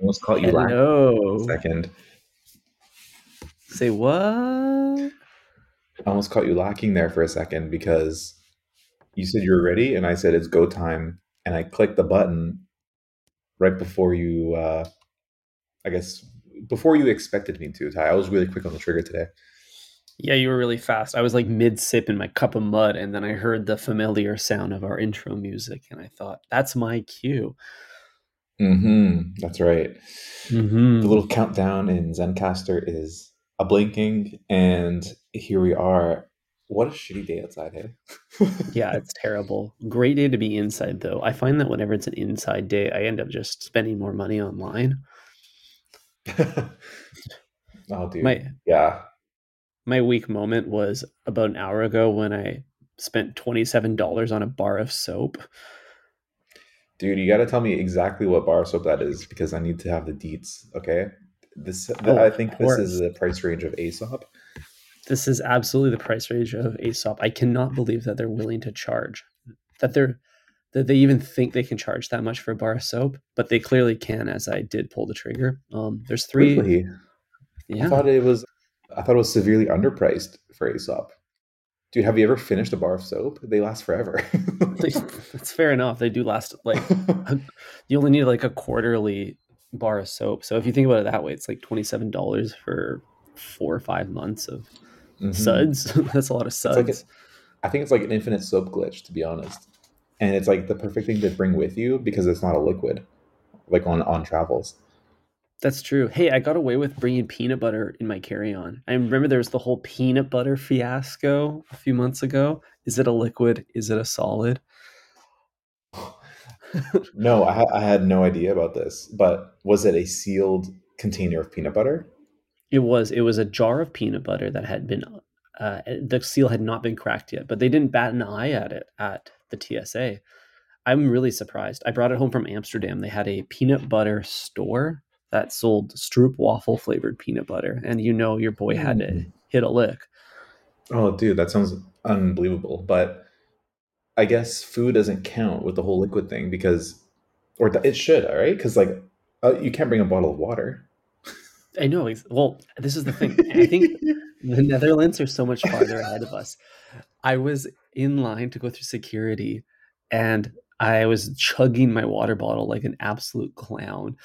almost caught you Hello. second. Say what? I almost caught you lacking there for a second because you said you were ready, and I said it's go time, and I clicked the button right before you. Uh, I guess before you expected me to. Ty, I was really quick on the trigger today. Yeah, you were really fast. I was like mid sip in my cup of mud, and then I heard the familiar sound of our intro music, and I thought, that's my cue. Mm-hmm. That's right. Mm-hmm. The little countdown in Zencastr is a blinking, and here we are. What a shitty day outside, hey? Yeah, it's terrible. Great day to be inside, though. I find that whenever it's an inside day, I end up just spending more money online. oh, dude. My yeah. my weak moment was about an hour ago when I spent twenty seven dollars on a bar of soap. Dude, you got to tell me exactly what bar soap that is because I need to have the deets. Okay, this Oh, I think this is the price range of Aesop. This is absolutely the price range of Aesop. I cannot believe that they're willing to charge that they're that they even think they can charge that much for a bar of soap, but they clearly can. As I did pull the trigger. Um, there's three. Really? I thought it was. I thought it was severely underpriced for Aesop. Dude, have you ever finished a bar of soap? They last forever. that's fair enough. They do last like you only need like a quarterly bar of soap. So if you think about it that way, it's like twenty seven dollars for four or five months of Mhm. suds. That's a lot of suds. like a, I think it's like an infinite soap glitch, to be honest. And it's like the perfect thing to bring with you because it's not a liquid, like on on travels. That's true. Hey, I got away with bringing peanut butter in my carry-on. I remember there was the whole peanut butter fiasco a few months ago. Is it a liquid? Is it a solid? No, I, I had no idea about this. But was it a sealed container of peanut butter? It was. It was a jar of peanut butter that had been. Uh, the seal had not been cracked yet, but they didn't bat an eye at it at the TSA. I'm really surprised. I brought it home from Amsterdam. They had a peanut butter store that sold Stroop waffle flavored peanut butter, and you know your boy had to Mm. hit a lick. Oh, dude, that sounds unbelievable. But I guess food doesn't count with the whole liquid thing because, or th- it should, all right? Because like, uh, you can't bring a bottle of water. I know. Well, this is the thing. I think the Netherlands are so much farther ahead of us. I was in line to go through security and I was chugging my water bottle like an absolute clown.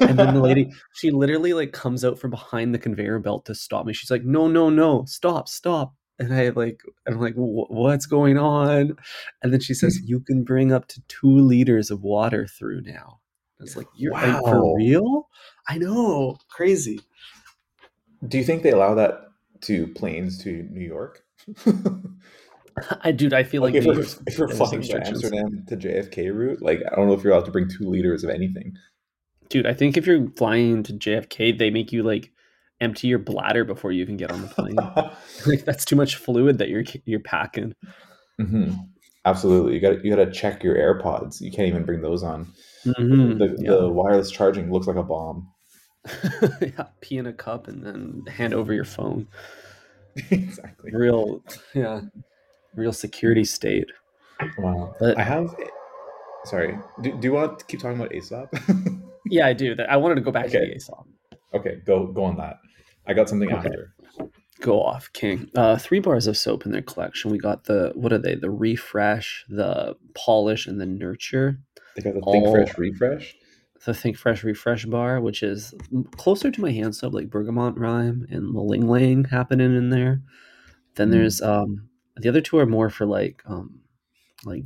And then the lady, she literally like comes out from behind the conveyor belt to stop me. She's like, "No, no, no. Stop, stop." And I like I'm like, "What's going on?" And then she says, "You can bring up to 2 liters of water through now." I was like, "You're Wow. for real?" I know. Crazy. Do you think they allow that to planes to New York? I dude, I feel like, like if we're, if we're flying to. Amsterdam to JFK route, like I don't know if you're allowed to bring two liters of anything. Dude, I think if you're flying to JFK, they make you like empty your bladder before you even get on the plane. like that's too much fluid that you're you're packing. hmm Absolutely, you got you got to check your AirPods. You can't even bring those on. Mhm, The, yeah. the wireless charging looks like a bomb. yeah, pee in a cup and then hand over your phone. exactly. Real, yeah, real security state. Wow. But- I have. Sorry. Do, do you want to keep talking about Aesop? Yeah, I do. I wanted to go back to Okay. the Aesop. okay, go go on that. I got something Okay. after. Go off, King. Uh, three bars of soap in their collection. We got the what are they? The refresh, the polish, and the nurture. They got the Think Fresh Refresh. the Think Fresh Refresh bar, which is closer to my hand soap, like Bergamot Rhyme and the ling ling happening in there. Then Mm. there's um the other two are more for like um like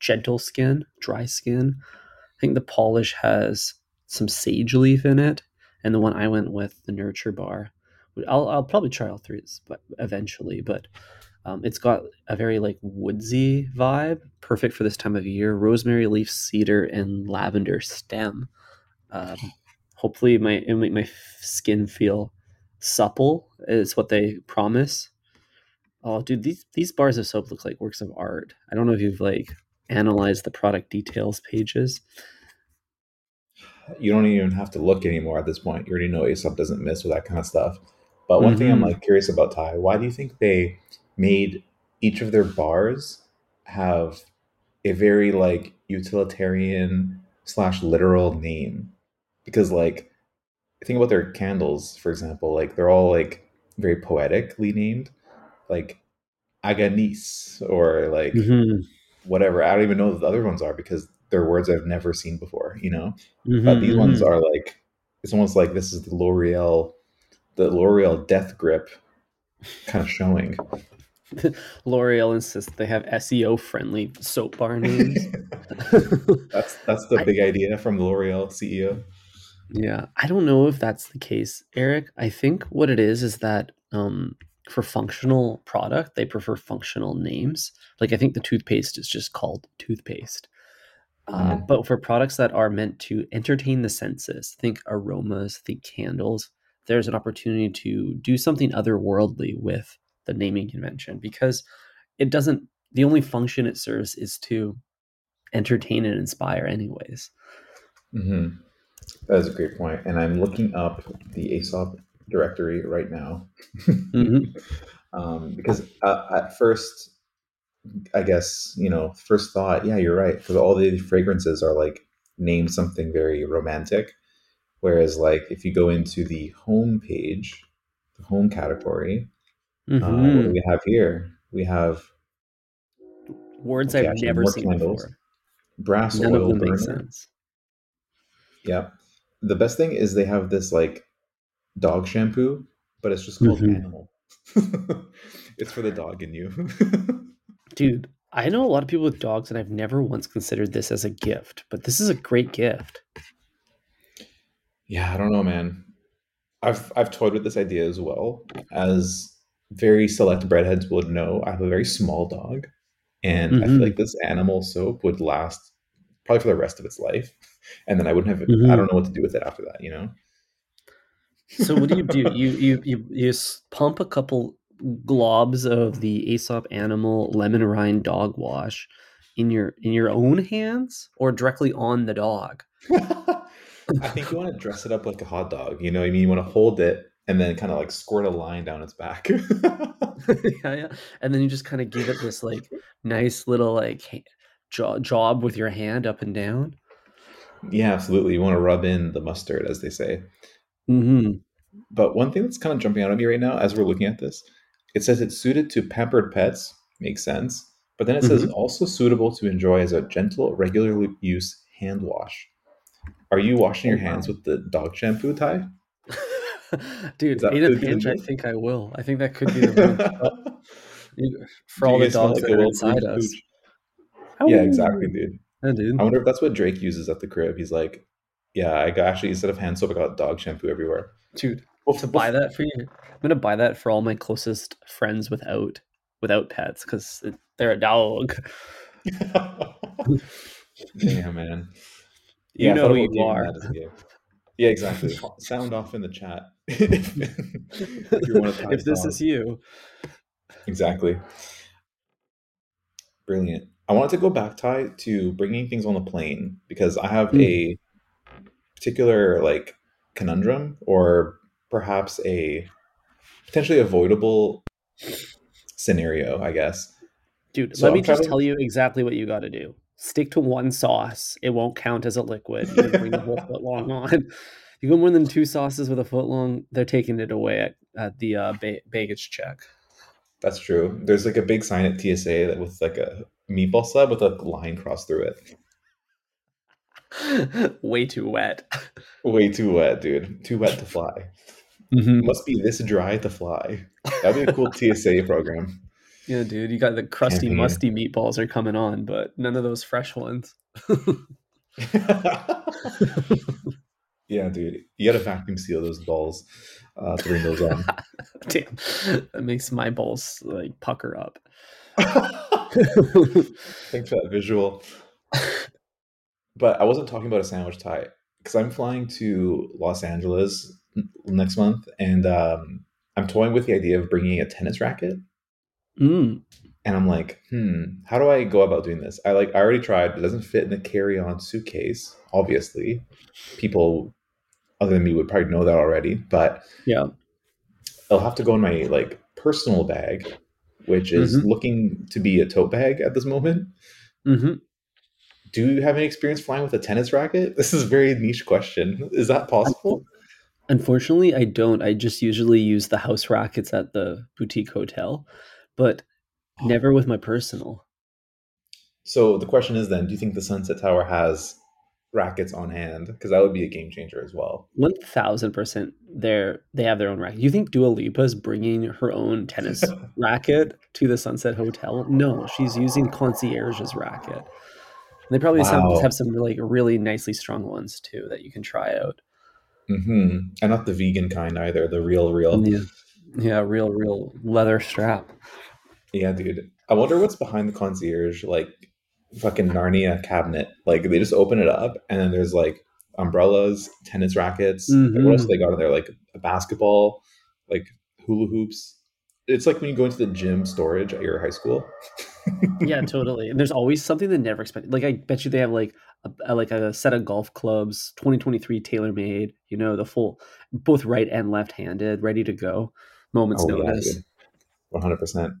gentle skin, dry skin. I think the polish has some sage leaf in it, and the one I went with, the Nurture bar. I'll I'll probably try all three but eventually, but um, it's got a very like woodsy vibe, perfect for this time of year. Rosemary leaf, cedar, and lavender stem. Um, hopefully, my it'll make my skin feel supple. Is what they promise. Oh, dude, these these bars of soap look like works of art. I don't know if you've like analyzed the product details pages. You don't even have to look anymore at this point. You already know Aesop doesn't miss with that kind of stuff. But one thing I'm Mhm. like curious about Ty, why do you think they made each of their bars have a very like utilitarian slash literal name? because like think about their candles, for example, like they're all like very poetically named, like Aganice or like Mhm. whatever. I don't even know what the other ones are because they're words I've never seen before, you know. Mhm, But these ones mhm. are like it's almost like this is the L'Oreal, the L'Oreal death grip kind of showing. L'Oreal insists they have SEO friendly soap bar names. that's that's the I- big idea from the L'Oreal CEO. Yeah, I don't know if that's the case, Eric. I think what it is is that um, for functional product, they prefer functional names. Like I think the toothpaste is just called toothpaste. Uh, Mhm. but for products that are meant to entertain the senses, think aromas, think candles, there's an opportunity to do something otherworldly with the naming convention because it doesn't, the only function it serves is to entertain and inspire, anyways. hmm That is a great point. And I'm looking up the Aesop directory right now Mhm. um, because uh, at first, I guess you know, first thought, yeah, you're right, because all the fragrances are like named something very romantic, whereas like if you go into the home page, the home category, uh, what do we have here? We have Words Okay, I've never seen candles. before. brass None of them burner. Yeah. The best thing is they have this like dog shampoo, but it's just called Mhm. animal. it's for the dog in you. Dude, I know a lot of people with dogs, and I've never once considered this as a gift, but this is a great gift. yeah, I don't know, man. I've I've toyed with this idea as well. As very select breadheads would know, I have a very small dog, and I feel Mhm. like this animal soap would last probably for the rest of its life, and then I wouldn't have. I Mhm. don't know what to do with it after that. You know. So what do you do? You you you you pump a couple globs of the Aesop Animal lemon rind dog wash in your in your own hands or directly on the dog. I think you want to dress it up like a hot dog. You know, what I mean, you want to hold it and then kind of like squirt a line down its back. yeah, yeah. And then you just kind of give it this like nice little like jo- job with your hand up and down. yeah, absolutely. You want to rub in the mustard, as they say. Mm-hmm. But one thing that's kind of jumping out at me right now as we're looking at this, it says it's suited to pampered pets. Makes sense. But then it says Mhm. also suitable to enjoy as a gentle, regular use hand wash. Are you washing your Oh, hands wow. with the dog shampoo, Ty? Dude, in a could be the pinch, I think I will. I think that could be the move. For all the dogs like that are inside us. pooch? Yeah, exactly, dude. Yeah, dude. I wonder if that's what Drake uses at the crib. He's like, yeah, I got actually instead of hand soap, I got dog shampoo everywhere. Dude, Well, to buy that for you, I'm gonna buy that for all my closest friends without without pets because they're a dog. Damn, man. You I know who you are. that as a gift. Yeah, exactly. Sound off in the chat if, if you're one of if this is you, Exactly. Brilliant. I wanted to go back, Ty, to bringing things on the plane because I have Mm. a particular like conundrum or perhaps a potentially avoidable scenario, I guess. dude, So let I'm me just traveling- tell you exactly what you got to do. Stick to one sauce; it won't count as a liquid. You can bring the whole foot long on. You go more than two sauces with a foot long, they're taking it away at, at the uh, ba- baggage check. That's true. There's like a big sign at TSA that with like a meatball sub with a line crossed through it. Way too wet. Way too wet, dude. Too wet to fly. Mm-hmm. Must be this dry to fly. That'd be a cool TSA program. Yeah, dude, you got the crusty, Campaign. musty meatballs are coming on, but none of those fresh ones. yeah, dude. You gotta vacuum seal those balls uh, to bring those on. Damn, that makes my balls like pucker up. Thanks for that visual. But I wasn't talking about a sandwich tie because I'm flying to Los Angeles next month, and um, I'm toying with the idea of bringing a tennis racket. mm. And I'm like, hmm, how do I go about doing this? I like, I already tried. It doesn't fit in the carry-on suitcase. Obviously, people other than me would probably know that already. But Yeah. I'll have to go in my like personal bag, which is Mhm. looking to be a tote bag at this moment. hmm do you have any experience flying with a tennis racket? This is a very niche question. Is that possible? Unfortunately, I don't. I just usually use the house rackets at the boutique hotel, but ah. never with my personal. So the question is then, do you think the Sunset Tower has rackets on hand? Because that would be a game changer as well. One thousand percent, they they have their own racket. You think Dua Lipa is bringing her own tennis racket to the Sunset Hotel? No, she's using concierge's racket. They probably Wow. have, have some like really nicely strung ones too that you can try out. hmm And not the vegan kind either, the real, real. Yeah, yeah, real, real leather strap. Yeah, dude. I wonder what's behind the concierge, like fucking Narnia cabinet. Like they just open it up and then there's like umbrellas, tennis rackets. Like, what else Mhm. they got in there? Like a basketball, like hula hoops. It's like when you go into the gym storage at your high school. Yeah, totally. And there's always something that never expected. Like I bet you they have like a, a- like a set of golf clubs, 2023 TaylorMade. You know, the full, both right and left handed, ready to go. Moments Oh notice. One hundred percent.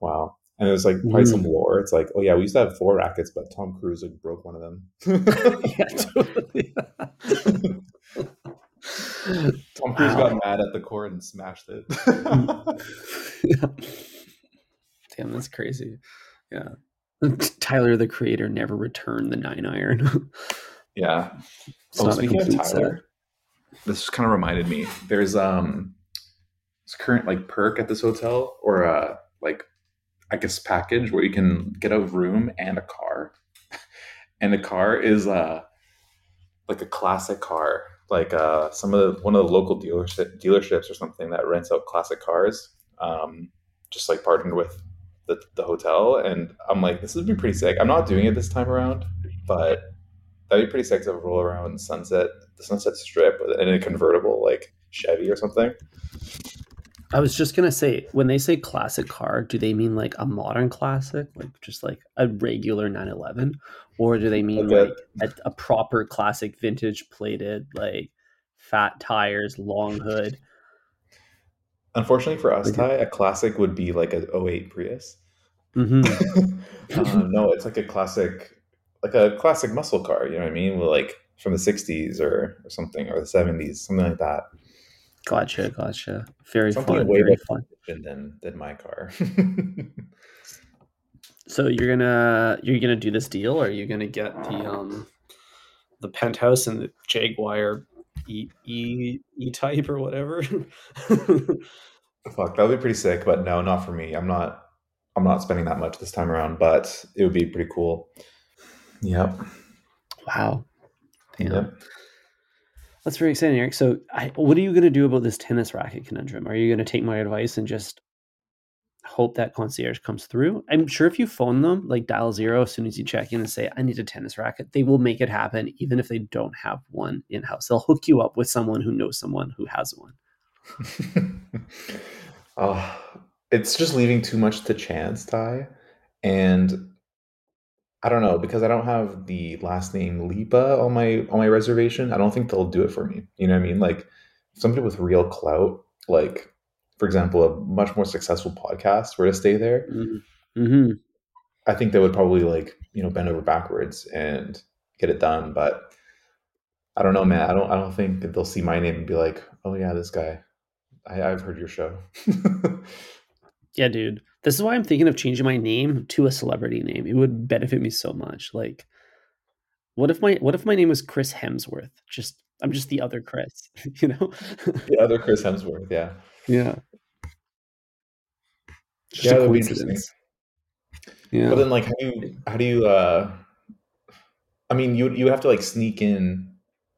Wow. And there's like probably some mm. lore. It's like, oh yeah, we used to have four rackets, but Tom Cruise like broke one of them. yeah, totally. Tom Cruise Wow. got mad at the cord and smashed it. Yeah. Mm. Damn, that's crazy. Yeah. Tyler, the creator, never returned the nine iron. yeah. it's Oh, speaking of complete set. Tyler, this kind of reminded me. There's um this current like perk at this hotel or uh like I guess package where you can get a room and a car. and the car is uh like a classic car. Like uh some of the one of the local dealership dealerships or something that rents out classic cars. Um just like partnered with the, the hotel and I'm like, this would be pretty sick. I'm not doing it this time around, but that'd be pretty sick to roll around Sunset, the Sunset Strip in a convertible like Chevy or something. I was just gonna say, when they say classic car, do they mean like a modern classic, like just like a regular 911, or do they mean Like like a, a proper classic vintage plated, like fat tires, long hood? Unfortunately for us, Like- Ty, a classic would be like a 08 Prius. hmm uh, no, it's like a classic, like a classic muscle car. You know what I mean? Like from the 60s or, or something, or the 70s, something like that. Gotcha, gotcha. Very Something fun, way very more fun. Than than my car. So you're gonna you're gonna do this deal, or are you gonna get the um the penthouse and the Jaguar E E E type or whatever? Fuck, that would be pretty sick, but no, not for me. I'm not. I'm not spending that much this time around, but it would be pretty cool. Yep. wow, damn. Yep. That's very exciting, Eric. So, I, what are you going to do about this tennis racket conundrum? Are you going to take my advice and just hope that concierge comes through? I'm sure if you phone them, like dial zero as soon as you check in and say, I need a tennis racket, they will make it happen, even if they don't have one in house. They'll hook you up with someone who knows someone who has one. oh, it's just leaving too much to chance, Ty. And I don't know because I don't have the last name Lipa on my on my reservation. I don't think they'll do it for me. You know what I mean? Like somebody with real clout, like for example, a much more successful podcast were to stay there. Mm-hmm. I think they would probably like you know bend over backwards and get it done. But I don't know, man. I don't. I don't think that they'll see my name and be like, "Oh yeah, this guy. I, I've heard your show." Yeah, dude. This is why I'm thinking of changing my name to a celebrity name. It would benefit me so much. Like, what if my what if my name was Chris Hemsworth? Just I'm just the other Chris, you know? the other Chris Hemsworth, yeah, yeah. Just yeah, a that would be interesting. coincidence. Yeah. But then, like, how do you how do you? uh I mean, you you have to like sneak in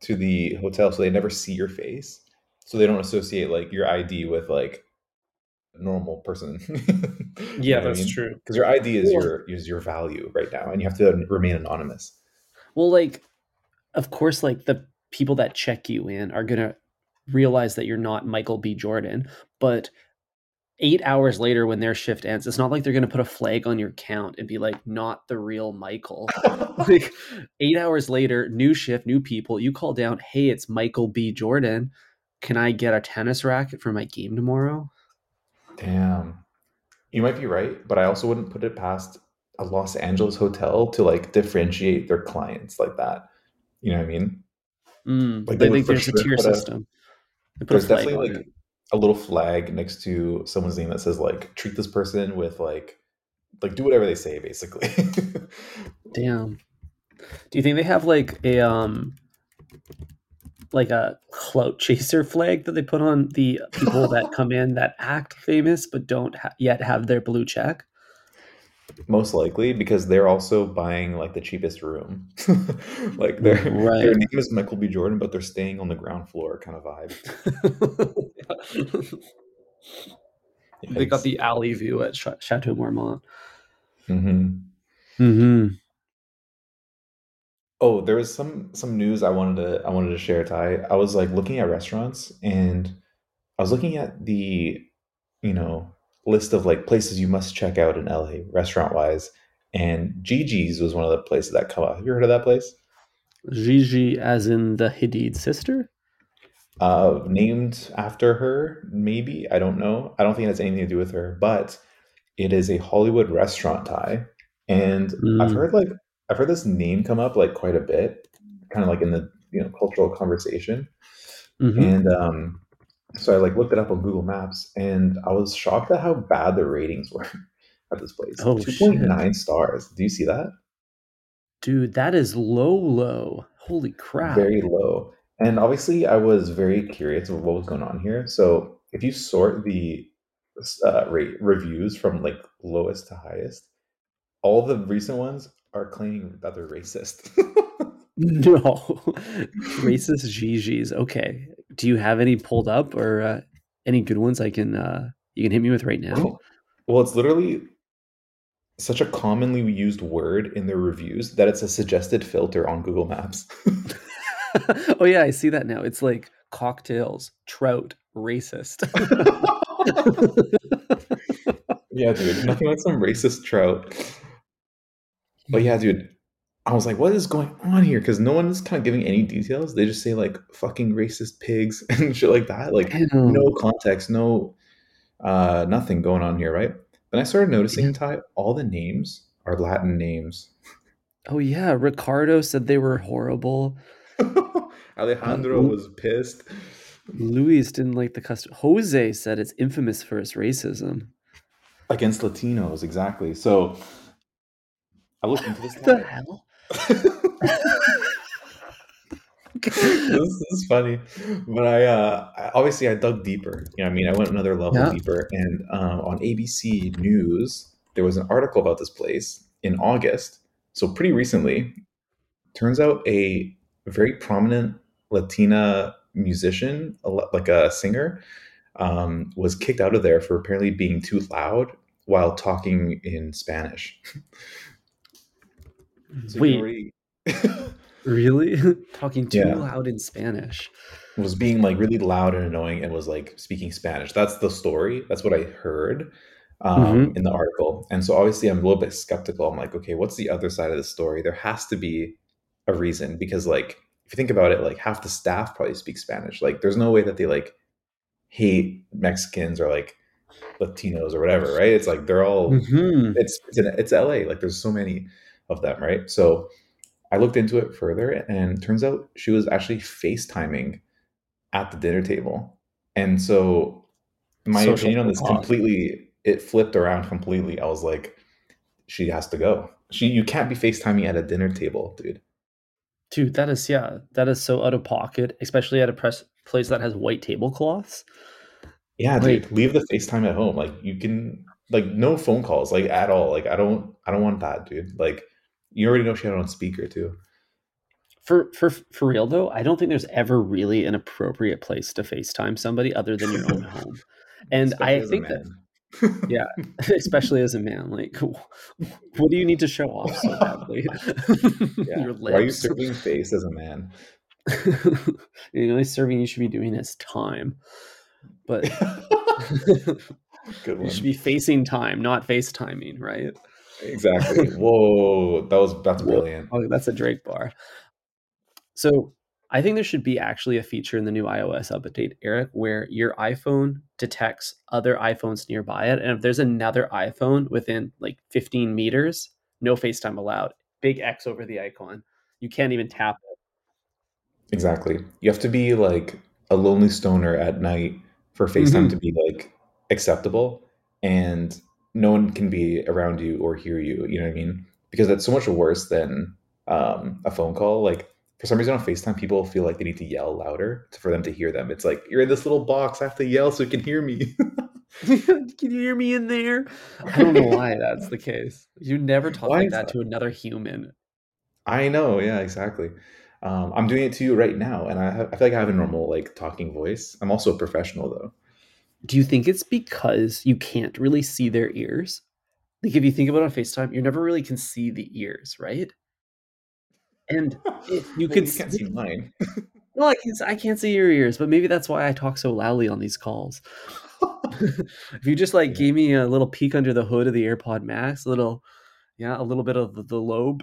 to the hotel so they never see your face, so they don't associate like your ID with like normal person. yeah, that's true. Because your ID is Well- your is your value right now, and you have to remain anonymous. Well, like, of course, like the people that check you in are gonna realize that you're not Michael B. Jordan, but eight hours later when their shift ends, it's not like they're gonna put a flag on your count and be like, not the real Michael. like eight hours later, new shift, new people, you call down, hey, it's Michael B. Jordan. Can I get a tennis racket for my game tomorrow? Damn. You might be right, but I also wouldn't put it past a Los Angeles hotel to like differentiate their clients like that. You know what I mean? Mm, Like they they think there's a tier system. A there's definitely on it. like a little flag next to someone's name that says like treat this person with like like do whatever they say basically. Damn. Do you think they have like a um like a clout chaser flag that they put on the people that come in that act famous but don't ha- yet have their blue check? Most likely because they're also buying like the cheapest room. like their their name is Michael B. Jordan, but they're staying on the ground floor kind of vibe. they got the alley view at Cha- Chateau Marmont. mm-hmm. Mm-hmm. Oh, there was some some news I wanted to I wanted to share, Ty. I was like looking at restaurants and I was looking at the, you know, list of like places you must check out in LA restaurant wise, and Gigi's was one of the places that come up. Have you heard of that place? Gigi, as in the Hadid sister. Uh, named after her, maybe. I don't know. I don't think it has anything to do with her, but it is a Hollywood restaurant tie. And I've Mm. heard like I've heard this name come up like quite a bit, kind of like in the you know cultural conversation. Mhm. And um, so I like looked it up on Google Maps, and I was shocked at how bad the ratings were at this place. Oh, Two shit. point nine stars. Do you see that? Dude, that is low, low. Holy crap! Very low. And obviously, I was very curious of what was going on here. So if you sort the uh, rate reviews from like lowest to highest, all the recent ones are claiming that they're racist. No, racist Gigi's. Okay. Do you have any pulled up or uh, any good ones I can uh, you can hit me with right now? well, it's literally such a commonly used word in their reviews that it's a suggested filter on Google Maps. oh yeah, I see that now. It's like cocktails, trout, racist. yeah, dude, nothing like some racist trout. But yeah, dude, I was like, what is going on here? Because no one is kind of giving any details. They just say like fucking racist pigs and shit like that. Like no context, no uh nothing going on here, right? Then I started noticing Ty, all the names are Latin names. Oh yeah, Ricardo said they were horrible. Alejandro Uh, was pissed. Luis didn't like the custom. Jose said it's infamous for its racism. Against Latinos, exactly. So I looked into this. What the hell? This is funny, but I uh, I- obviously I dug deeper. You know, I mean, I went another level Yeah. deeper, and uh, on ABC News there was an article about this place in August. So pretty recently, turns out a very prominent Latina musician, like a singer, um, was kicked out of there for apparently being too loud while talking in Spanish. So Wait, really? Talking too Yeah. loud in Spanish. was being like really loud and annoying and was like speaking Spanish. That's the story. That's what I heard um, in the article. And so obviously I'm a little bit skeptical. I'm like, okay, what's the other side of the story? There has to be a reason because like if you think about it, like half the staff probably speak Spanish. Like there's no way that they like hate Mexicans or like Latinos or whatever, right? It's like they're all Mhm. it's it's, in, it's LA. Like there's so many of them, right? So I looked into it further, and turns out she was actually FaceTiming at the dinner table, and so my Social opinion on this completely it flipped around completely. I was like, she has to go. She you can't be FaceTiming at a dinner table, dude. Dude, that is yeah, that is so out of pocket, especially at a press place that has white tablecloths. Yeah, Like- dude, leave the FaceTime at home. Like you can like no phone calls, like at all. Like I don't I don't want that, dude. Like you already know she had it on speaker too. For for for real though, I don't think there's ever really an appropriate place to FaceTime somebody other than your own home. And Especially I think that yeah, especially as a man, like what do you need to show off so badly? Yeah. your Why are you serving face as a man? the only serving you should be doing is time. But Good you should be facing time, not FaceTiming, right? Exactly. Whoa, that was that's brilliant. Oh, that's a Drake bar. So I think there should be actually a feature in the new iOS update, Eric, where your iPhone detects other iPhones nearby it. And if there's another iPhone within like 15 meters, no FaceTime allowed. Big X over the icon. You can't even tap it. Exactly. You have to be like a lonely stoner at night for FaceTime Mhm. to be like acceptable and no one can be around you or hear you, you know what I mean? Because that's so much worse than um, a phone call. Like for some reason on FaceTime people feel like they need to yell louder to- for them to hear them. It's like you're in this little box, I have to yell so you can hear me. Can you hear me in there? I don't know why that's the case. You never talk Why like that that? to another human. I know, yeah, exactly. Um, I'm doing it to you right now, and I, have, I feel like I have a normal like talking voice. I'm also a professional though. Do you think it's because you can't really see their ears? Like if you think about it on FaceTime, you never really can see the ears, right? And if you well, could you can't see- see mine. Well, I can I can't see your ears, but maybe that's why I talk so loudly on these calls. if you just like Yeah. gave me a little peek under the hood of the AirPod Max, a little yeah, a little bit of the, the lobe,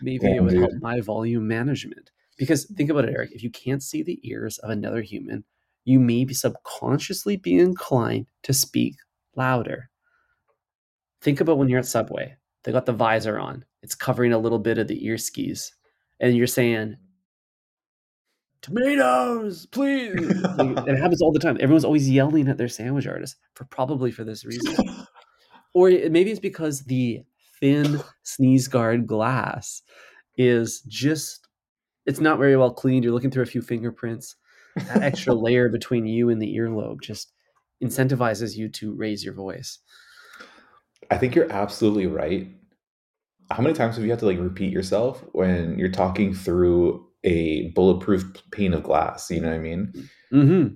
maybe Yeah, it would help my volume management. Because think about it, Eric, if you can't see the ears of another human, you may be subconsciously be inclined to speak louder. Think about when you're at Subway. They got the visor on. It's covering a little bit of the ear skis. And you're saying, tomatoes, please. Like, and it happens all the time. Everyone's always yelling at their sandwich artist for probably for this reason. or maybe it's because the thin sneeze guard glass is just it's not very well cleaned. You're looking through a few fingerprints. That extra layer between you and the earlobe just incentivizes you to raise your voice. I think you're absolutely right. How many times have you had to like repeat yourself when you're talking through a bulletproof pane of glass? You know what I mean? Mm-hmm.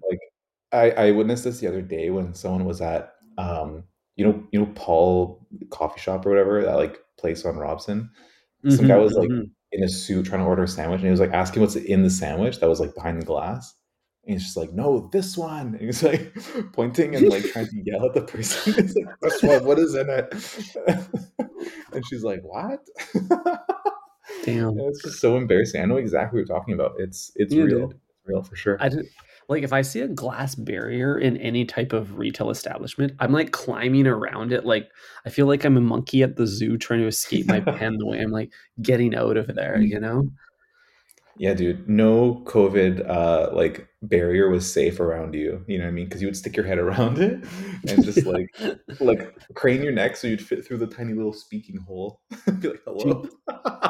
I, I witnessed this the other day when someone was at um you know you know Paul coffee shop or whatever that like place on Robson. Some guy was like in a suit trying to order a sandwich and he was like asking what's in the sandwich that was like behind the glass. And he's just like, no, this one. And he's like pointing and like trying to yell at the person. He's like, this one, what is in it? and she's like, what? Damn. And it's just so embarrassing. I know exactly what you're talking about. It's it's You real. It's real for sure. I did, like if I see a glass barrier in any type of retail establishment, I'm like climbing around it. Like I feel like I'm a monkey at the zoo trying to escape my pen the way I'm like getting out of there, you know? Yeah, dude. No COVID uh like barrier was safe around you. You know what I mean? Because you would stick your head around it and just like like crane your neck so you'd fit through the tiny little speaking hole. Be like, hello.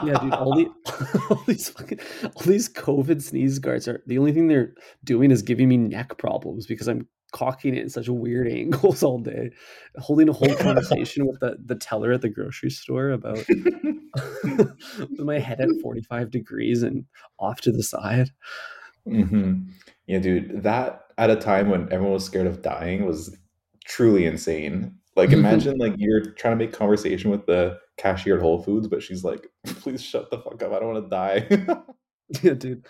yeah, dude. All, the, all these fucking all these COVID sneeze guards are the only thing they're doing is giving me neck problems because I'm cocking it in such weird angles all day, holding a whole conversation with the the teller at the grocery store about with my head at 45 degrees and off to the side. hmm Yeah, dude. That at a time when everyone was scared of dying was truly insane. Like imagine like you're trying to make conversation with the cashier at Whole Foods, but she's like, please shut the fuck up. I don't want to die. Yeah, dude.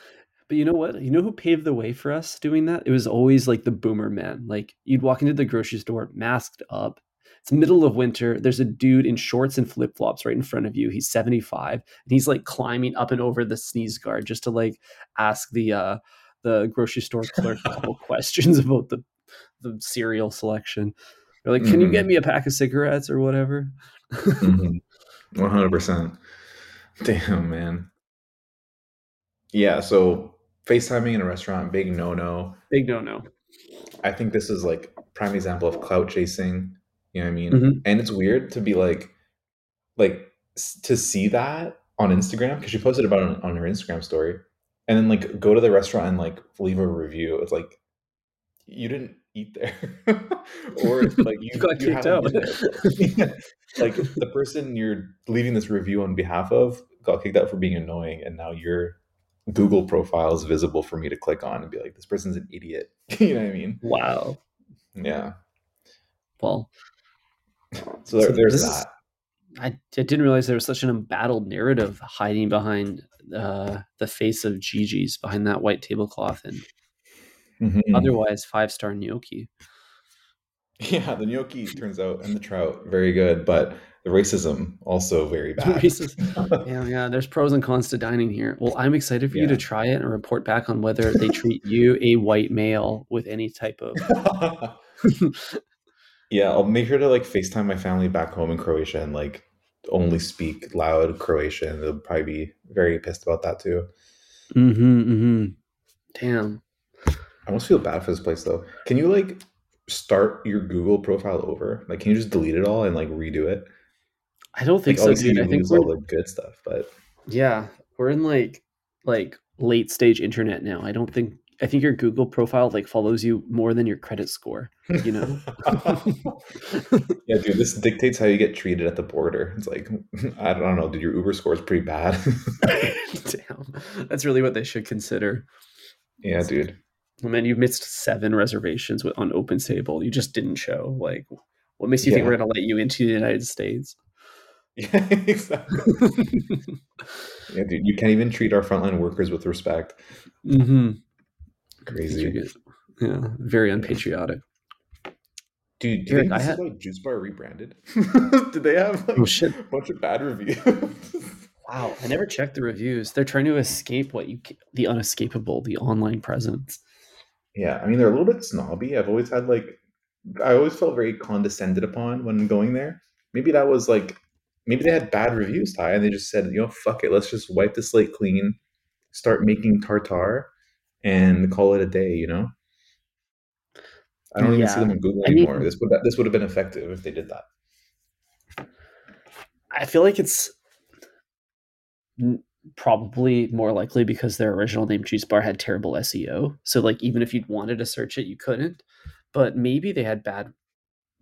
But you know what? You know who paved the way for us doing that? It was always like the boomer man. Like you'd walk into the grocery store masked up. It's middle of winter. There's a dude in shorts and flip flops right in front of you. He's 75 and he's like climbing up and over the sneeze guard just to like ask the uh the grocery store clerk a couple questions about the the cereal selection. They're like, "Can you get Mhm. me a pack of cigarettes or whatever?" Mhm. 100%. Damn, man. Yeah, so FaceTiming in a restaurant, big no no. Big no no. I think this is like prime example of clout chasing. You know what I mean? Mhm. And it's weird to be like, like to see that on Instagram because she posted about it on, her Instagram story, and then like go to the restaurant and like leave a review. It's like you didn't eat there, or like you, You got kicked out. like the person you're leaving this review on behalf of got kicked out for being annoying, and now your Google profile is visible for me to click on and be like, this person's an idiot. you know what I mean? Wow. Yeah. Well, So, there, So there's this is- that. I, I didn't realize there was such an embattled narrative hiding behind uh, the face of Gigi's behind that white tablecloth and Mhm. otherwise five star gnocchi. Yeah, the gnocchi turns out and the trout very good, but the racism also very bad. Racism. Yeah, yeah. There's pros and cons to dining here. Well, I'm excited for you to try it and report back on whether they treat you, a white male, with any type of. yeah, I'll make sure to like FaceTime my family back home in Croatia and like only speak loud Croatian. They'll probably be very pissed about that too. Mm-hmm. Mm-hmm. Damn. I almost feel bad for this place though. Can you like start your Google profile over? Like, can you just delete it all and like redo it? I don't think Like, so, dude. I think all the good stuff, but yeah, we're in like like late stage internet now. I don't think I think your Google profile like follows you more than your credit score. You know? yeah, dude, this dictates how you get treated at the border. It's like, I don't know, dude, your Uber score is pretty bad. Damn, that's really what they should consider. yeah, dude. Oh, I mean, you missed seven reservations with, on OpenTable. You just didn't show. Like, what makes you think we're going to let you into the United States? Yeah, exactly. Yeah, dude, you can't even treat our frontline workers with respect. mm-hmm. Crazy. Yeah, very unpatriotic. Dude, do you Eric, think I this had- why Juice Bar rebranded? Did they have like Oh, shit. a bunch of bad reviews? Wow, I never checked the reviews. They're trying to escape what you the unescapable, the online presence. yeah, I mean they're a little bit snobby. I've always had like I always felt very condescended upon when going there. Maybe that was like maybe they had bad reviews, Ty, and they just said, you know, fuck it, let's just wipe the slate clean, start making tartar, and call it a day. You know. I don't even see them on Google I mean- anymore. this would this would have been effective if they did that. I feel like it's probably more likely because their original name Juice Bar had terrible SEO. So like even if you'd wanted to search it, you couldn't. But maybe they had bad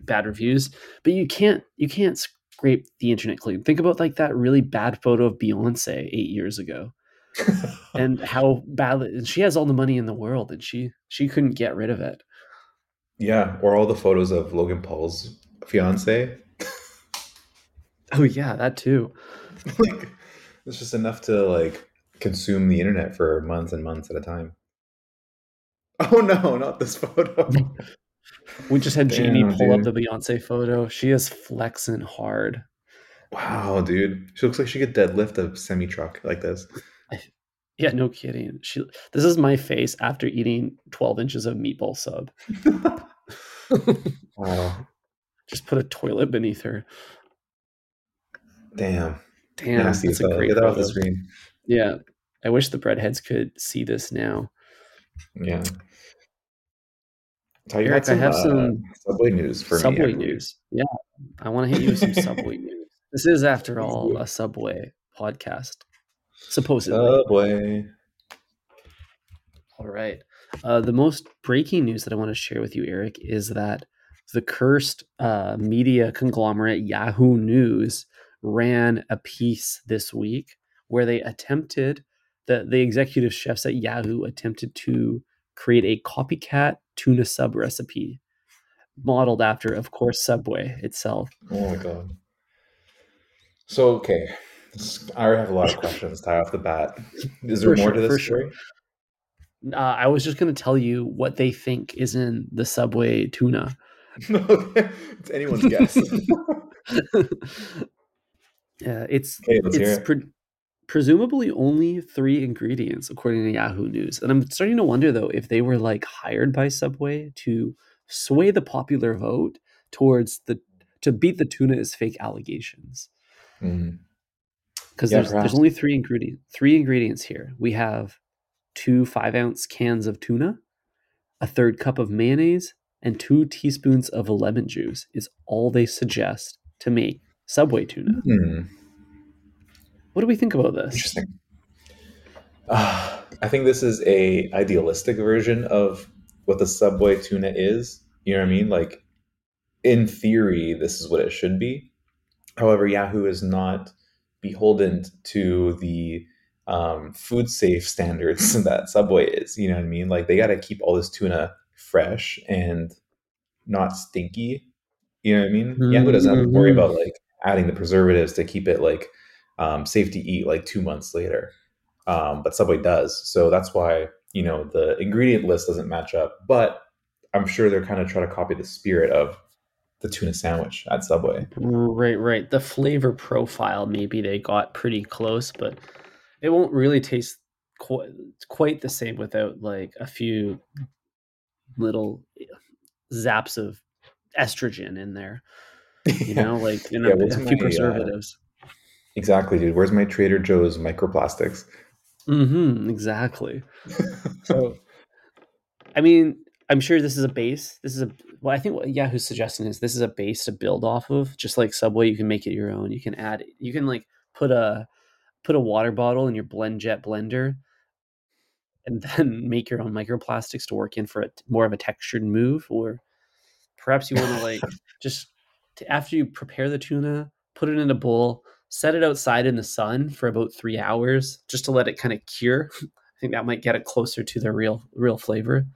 bad reviews. But you can't you can't scrape the internet clean. Think about like that really bad photo of Beyonce eight years ago. and how badly and she has all the money in the world and she she couldn't get rid of it. yeah, or all the photos of Logan Paul's fiance. Oh yeah, that too. like it's just enough to like consume the internet for months and months at a time. Oh no, not this photo. We just had Jamie Damn, pull up the Beyonce photo. She is flexing hard. wow, dude. She looks like she could deadlift a semi truck like this. Yeah, no kidding. She this is my face after eating 12 inches of meatball sub. wow. Just put a toilet beneath her. Damn. Damn, Nasty that's a great Get that off the screen. Yeah. I wish the breadheads could see this now. Yeah. Eric, I have uh, some subway news for me. Subway believe. news. Yeah. I want to hit you with some Subway news. This is, after all, a Subway podcast. Supposedly. Subway. All right. Uh, the most breaking news that I want to share with you, Eric, is that the cursed uh, media conglomerate Yahoo News ran a piece this week where they attempted, the, the executive chefs at Yahoo attempted to create a copycat tuna sub recipe modeled after, of course, Subway itself. Oh my god. So okay. I already have a lot of questions, Ty, off the bat. Is there For more sure, to for this sure. Uh, I was just going to tell you what they think is in the Subway tuna. No, it's anyone's guess. yeah, it's Okay, it's it. pre- presumably only three ingredients according to Yahoo News. And I'm starting to wonder though if they were like hired by Subway to sway the popular vote towards the to beat the tuna is fake allegations. Because Yeah, there's there's only three ingredient three ingredients here. We have two five ounce cans of tuna, a third cup of mayonnaise, and two teaspoons of lemon juice is all they suggest to make Subway tuna. Hmm. What do we think about this? Interesting. Uh, I think this is a idealistic version of what the Subway tuna is. You know what I mean? Like, in theory, this is what it should be. However, Yahoo is not beholden to the um, food safe standards that Subway is. You know what I mean? Like, they got to keep all this tuna fresh and not stinky. You know what I mean? Yahoo doesn't have to worry Mhm. about like adding the preservatives to keep it like um, safe to eat like two months later. Um, but Subway does. So that's why, you know, the ingredient list doesn't match up. But I'm sure they're kind of trying to copy the spirit of the tuna sandwich at Subway. Right, right. The flavor profile, maybe they got pretty close, but it won't really taste quite, quite the same without like a few little zaps of estrogen in there. You know, like in Yeah, a, few uh, preservatives. Exactly, dude. Where's my Trader Joe's microplastics? Mm-hmm. Exactly. So, I mean, I'm sure this is a base. This is a well. I think what Yahoo's suggesting is this is a base to build off of. Just like Subway, you can make it your own. You can add. You can like put a put a water bottle in your BlendJet blender, and then make your own microplastics to work in for a more of a textured move. Or perhaps you want to like just to, after you prepare the tuna, put it in a bowl, set it outside in the sun for about three hours, just to let it kind of cure. I think that might get it closer to the real real flavor.